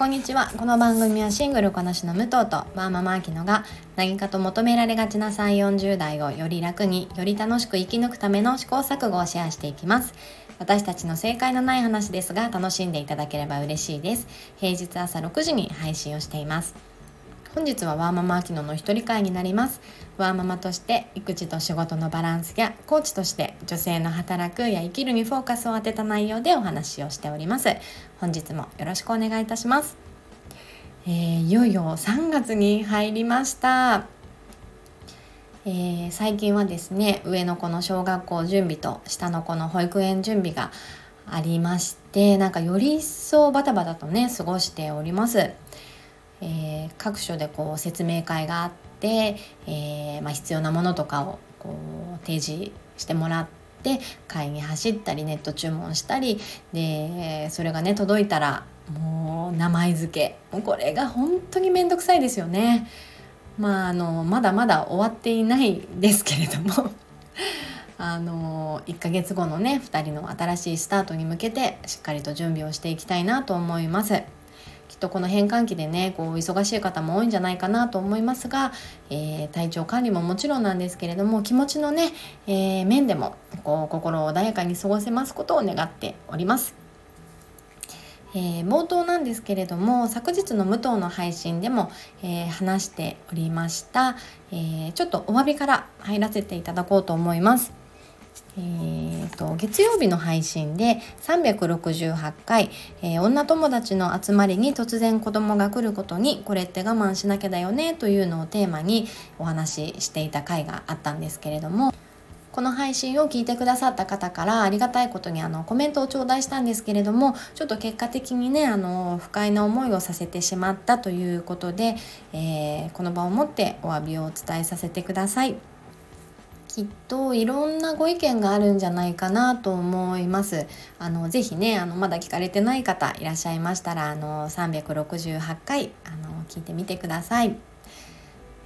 こんにちは。この番組はシングルこなしの武藤とバーママアキノが何かと求められがちな3 4 0代をより楽により楽しく生き抜くための試行錯誤をシェアしていきます。私たちの正解のない話ですが楽しんでいただければ嬉しいです。平日朝6時に配信をしています。本日はワーママアキノの一人会になります。ワーママとして育児と仕事のバランスやコーチとして女性の働くや生きるにフォーカスを当てた内容でお話をしております。本日もよろしくお願いいたします、えー、いよいよ3月に入りました。えー、最近はですね上の子の小学校準備と下の子の保育園準備がありましてなんかより一層バタバタとね過ごしております。えー、各所でこう説明会があって、えー、まあ、必要なものとかをこう提示してもらって会議走ったりネット注文したりでそれがね届いたらもう名前付けこれが本当に面倒くさいですよね。まあ、あのまだまだ終わっていないですけれども あの1ヶ月後のね2人の新しいスタートに向けてしっかりと準備をしていきたいなと思います。きっとこの変換期でねこう忙しい方も多いんじゃないかなと思いますが、えー、体調管理ももちろんなんですけれども気持ちのね、えー、面でもこう心穏やかに過ごせますことを願っております。えー、冒頭なんですけれども昨日の武藤の配信でも、えー、話しておりました、えー、ちょっとお詫びから入らせていただこうと思います。えーと、月曜日の配信で368回、えー、女友達の集まりに突然子供が来ることにこれって我慢しなきゃだよねというのをテーマにお話ししていた回があったんですけれどもこの配信を聞いてくださった方からありがたいことにあのコメントを頂戴したんですけれどもちょっと結果的にねあの不快な思いをさせてしまったということで、えー、この場をもってお詫びをお伝えさせてください。きっといろんなご意見があるんじゃないかなと思います。あのぜひねあのまだ聞かれてない方いらっしゃいましたらあの368回あの聞いてみてください。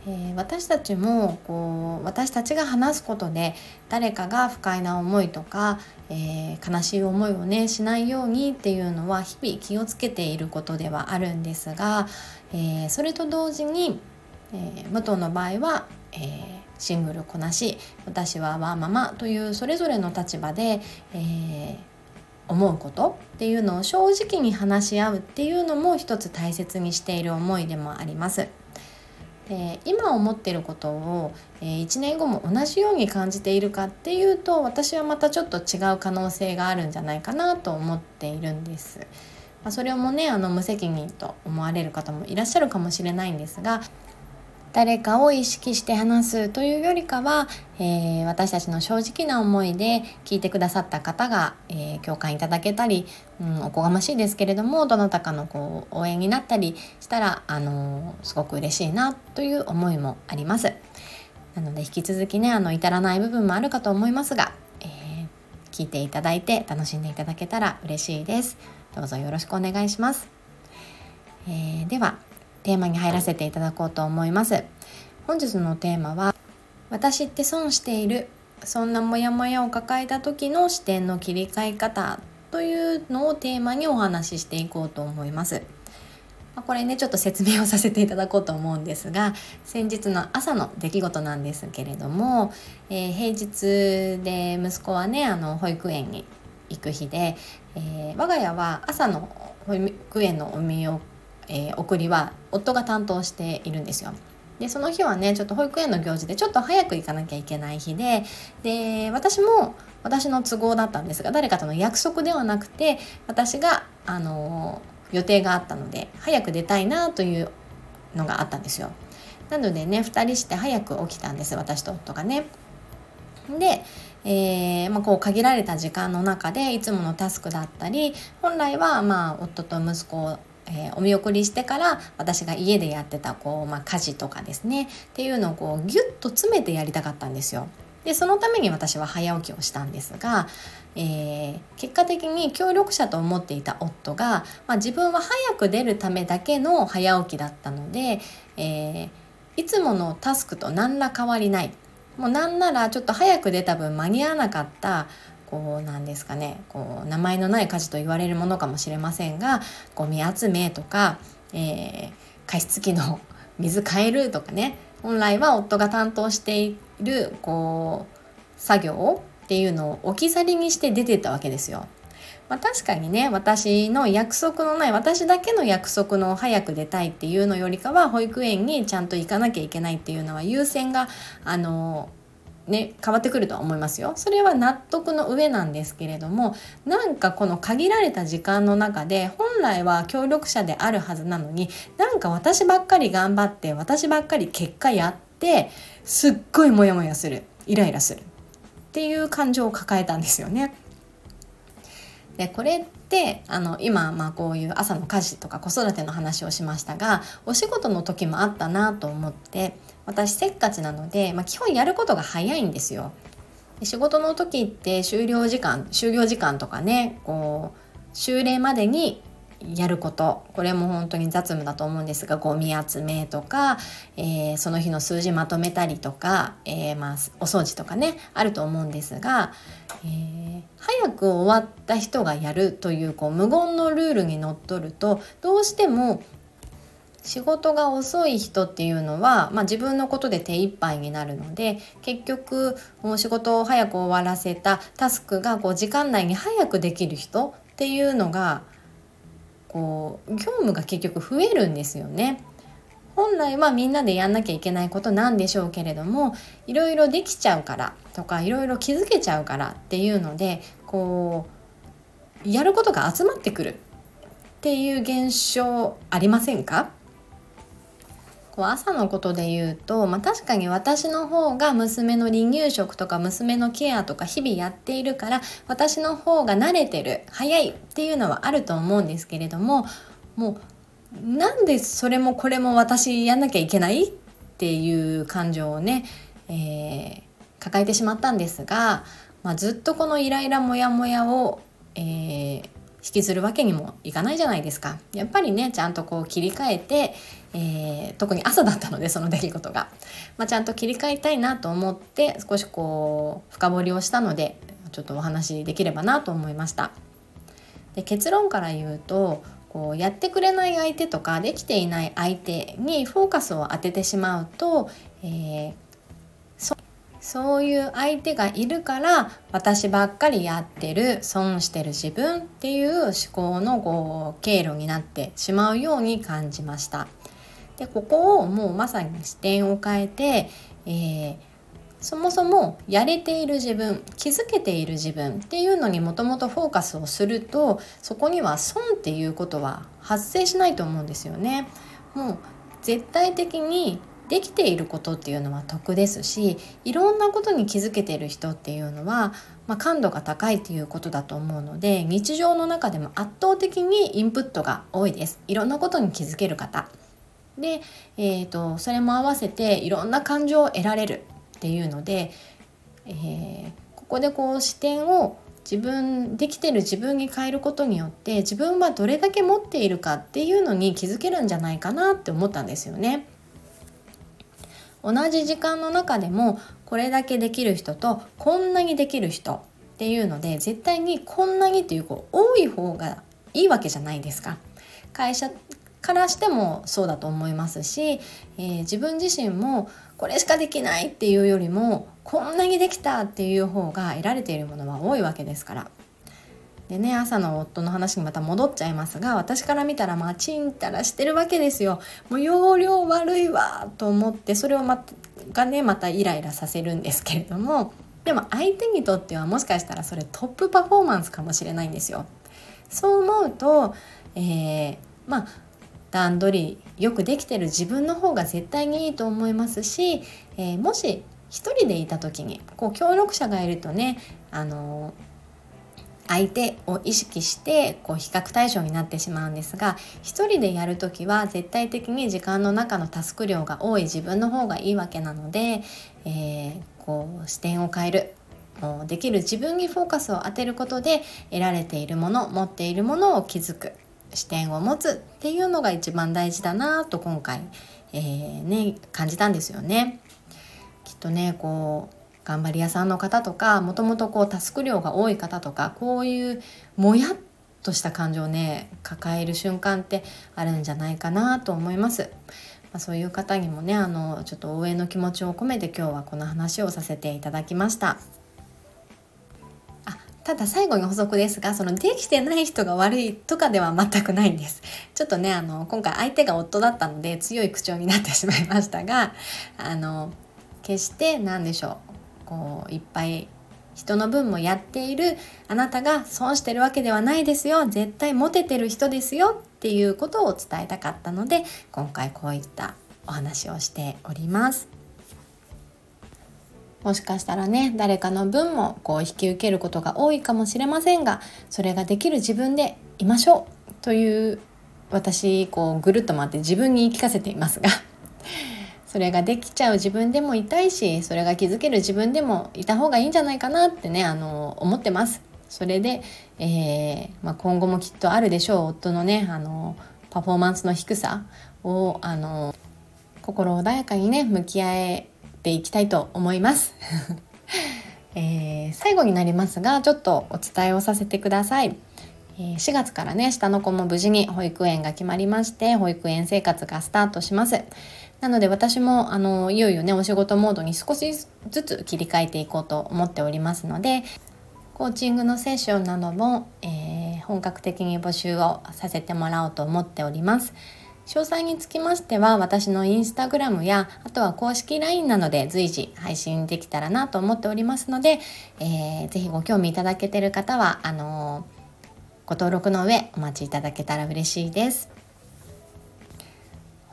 えー、私たちもこう私たちが話すことで誰かが不快な思いとか、えー、悲しい思いをねしないようにっていうのは日々気をつけていることではあるんですが、えー、それと同時に、えー武藤の場合は、えシングルこなし私はワーママというそれぞれの立場で、えー、思うことっていうのを正直に話し合うっていうのも一つ大切にしている思いでもあります。で今思ってることを、えー、1年後も同じように感じているかっていうと私はまたちょっと違う可能性があるんじゃないかなと思っているんです。まあ、それもねあの無責任と思われる方もいらっしゃるかもしれないんですが誰かを意識して話すというよりかは、えー、私たちの正直な思いで聞いてくださった方が、えー、共感いただけたり、うん、おこがましいですけれどもどなたかのこう応援になったりしたら、あのー、すごく嬉しいなという思いもあります。なので引き続きねあの至らない部分もあるかと思いますが、えー、聞いていただいて楽しんでいただけたら嬉しいです。どうぞよろしくお願いします。えー、ではテーマに入らせていただこうと思います。本日のテーマは私って損しているそんなモヤモヤを抱えた時の視点の切り替え方というのをテーマにお話ししていこうと思います。これねちょっと説明をさせていただこうと思うんですが先日の朝の出来事なんですけれども、えー、平日で息子はねあの保育園に行く日で、えー、我が家は朝の保育園のお見送えー、送りは夫が担当しているんですよ。でその日はねちょっと保育園の行事でちょっと早く行かなきゃいけない日でで私も私の都合だったんですが誰かとの約束ではなくて私が、あの、予定があったので早く出たいなというのがあったんですよ。なのでね2人して早く起きたんです私と夫がね。で、えーまあ、こう限られた時間の中でいつものタスクだったり本来はまあ夫と息子えー、お見送りしてから私が家でやってたこう、まあ、家事とかですねっていうのをこうギュッと詰めてやりたかったんですよ。でそのために私は早起きをしたんですが、えー、結果的に協力者と思っていた夫が、まあ、自分は早く出るためだけの早起きだったので、えー、いつものタスクと何ら変わりないもうなんならちょっと早く出た分間に合わなかったこうなんですかねこう名前のない家事と言われるものかもしれませんがゴミ集めとか、えー、加湿器の水変えるとかね本来は夫が担当しているこう作業っていうのを置き去りにして出てったわけですよ。まあ、確かにね私の約束のない私だけの約束の早く出たいっていうのよりかは保育園にちゃんと行かなきゃいけないっていうのは優先があのね、変わってくるとは思いますよ。それは納得の上なんですけれどもなんかこの限られた時間の中で本来は協力者であるはずなのになんか私ばっかり頑張って私ばっかり結果やってすっごいモヤモヤするイライラするっていう感情を抱えたんですよね。でこれってあの今まあこういう朝の家事とか子育ての話をしましたがお仕事の時もあったなと思って私せっかちなので、まあ、基本やることが早いんですよ。仕事の時って終了時間終了時間とかねこう終例までにやること。これも本当に雑務だと思うんですがゴミ集めとか、えー、その日の数字まとめたりとか、えー、まあ、お掃除とかねあると思うんですが、えー、早く終わった人がやるというこう無言のルールにのっとるとどうしても仕事が遅い人っていうのは、まあ、自分のことで手一杯になるので結局もう仕事を早く終わらせたタスクがこう時間内に早くできる人っていうのがこう業務が結局増えるんですよね。本来はみんなでやんなきゃいけないことなんでしょうけれどもいろいろできちゃうからとかいろいろ気づけちゃうからっていうのでこうやることが集まってくるっていう現象ありませんか？こう朝のことで言うと、まあ、確かに私の方が娘の離乳食とか娘のケアとか日々やっているから私の方が慣れてる早いっていうのはあると思うんですけれどももうなんでそれもこれも私やんなきゃいけないっていう感情をね、えー、抱えてしまったんですが、まあ、ずっとこのイライラモヤモヤを、えー、引きずるわけにもいかないじゃないですか。やっぱりねちゃんとこう切り替えて、えー、特に朝だったのでその出来事が、まあ、ちゃんと切り替えたいなと思って少しこう深掘りをしたのでちょっとお話できればなと思いました。で結論から言うとこうやってくれない相手とかできていない相手にフォーカスを当ててしまうと、えー、そういう相手がいるから私ばっかりやってる損してる自分っていう思考のこう経路になってしまうように感じました。でここをもうまさに視点を変えて、えー、そもそもやれている自分気づけている自分っていうのにもともとフォーカスをするとそこには損っていうことは発生しないと思うんですよね。もう絶対的にできていることっていうのは得ですしいろんなことに気づけている人っていうのは、まあ、感度が高いっていうことだと思うので日常の中でも圧倒的にインプットが多いですいろんなことに気づける方で、えーと、それも合わせていろんな感情を得られるっていうので、えー、ここでこう視点を自分できてる自分に変えることによって自分はどれだけ持っているかっていうのに気づけるんじゃないかなって思ったんですよね。同じ時間の中でもこれだけできる人とこんなにできる人っていうので絶対にこんなにっていうこう多い方がいいわけじゃないですか。会社からしてもそうだと思いますし、えー、自分自身もこれしかできないっていうよりもこんなにできたっていう方が得られているものは多いわけですからでね朝の夫の話にまた戻っちゃいますが私から見たらまあちんたらしてるわけですよ。もう容量悪いわと思ってそれをまがねまたイライラさせるんですけれどもでも相手にとってはもしかしたらそれトップパフォーマンスかもしれないんですよ。そう思うと、えー、まあ段取りよくできてる自分の方が絶対にいいと思いますし、えー、もし一人でいた時にこう協力者がいるとねあのー相手を意識してこう比較対象になってしまうんですが一人でやる時は絶対的に時間の中のタスク量が多い自分の方がいいわけなので、えー、こう視点を変えるもうできる自分にフォーカスを当てることで得られているもの持っているものを気づく視点を持つっていうのが一番大事だなと今回、えー、ね、感じたんですよね。きっとねこう頑張り屋さんの方とかもともとこうタスク量が多い方とかこういうもやっとした感情をね抱える瞬間ってあるんじゃないかなと思います。まあ、そういう方にもねあのちょっと応援の気持ちを込めて今日はこの話をさせていただきました。ただ最後に補足ですがそのできてない人が悪いとかでは全くないんですちょっとねあの今回相手が夫だったので強い口調になってしまいましたがあの決して何でしょうこういっぱい人の分もやっているあなたが損してるわけではないですよ。絶対モテてる人ですよっていうことを伝えたかったので今回こういったお話をしております。もしかしたらね誰かの分もこう引き受けることが多いかもしれませんがそれができる自分でいましょう。という私こうぐるっと回って自分に言い聞かせていますが。それができちゃう自分でもいたいしそれが気づける自分でもいた方がいいんじゃないかなってねあの思ってます。それで、えー、まあ、今後もきっとあるでしょう夫のねあのパフォーマンスの低さをあの心穏やかにね向き合えていきたいと思います。えー、最後になりますがちょっとお伝えをさせてください。4月からね下の子も無事に保育園が決まりまして保育園生活がスタートします。なので私もあのいよいよねお仕事モードに少しずつ切り替えていこうと思っておりますのでコーチングのセッションなども、えー、本格的に募集をさせてもらおうと思っております。詳細につきましては私のインスタグラムやあとは公式 LINE などで随時配信できたらなと思っておりますので、えー、ぜひご興味いただけている方はあのー、ご登録の上お待ちいただけたら嬉しいです。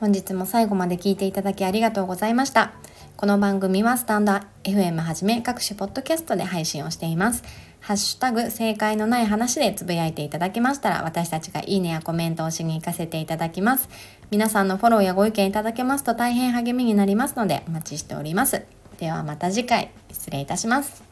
本日も最後まで聞いていただきありがとうございました。この番組はスタンド FM はじめ各種ポッドキャストで配信をしています。ハッシュタグ正解のない話でつぶやいていただけましたら私たちがいいねやコメントをしに行かせていただきます。皆さんのフォローやご意見いただけますと大変励みになりますのでお待ちしております。ではまた次回失礼いたします。